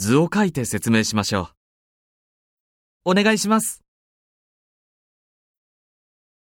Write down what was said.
図を書いて説明しましょう。お願いします。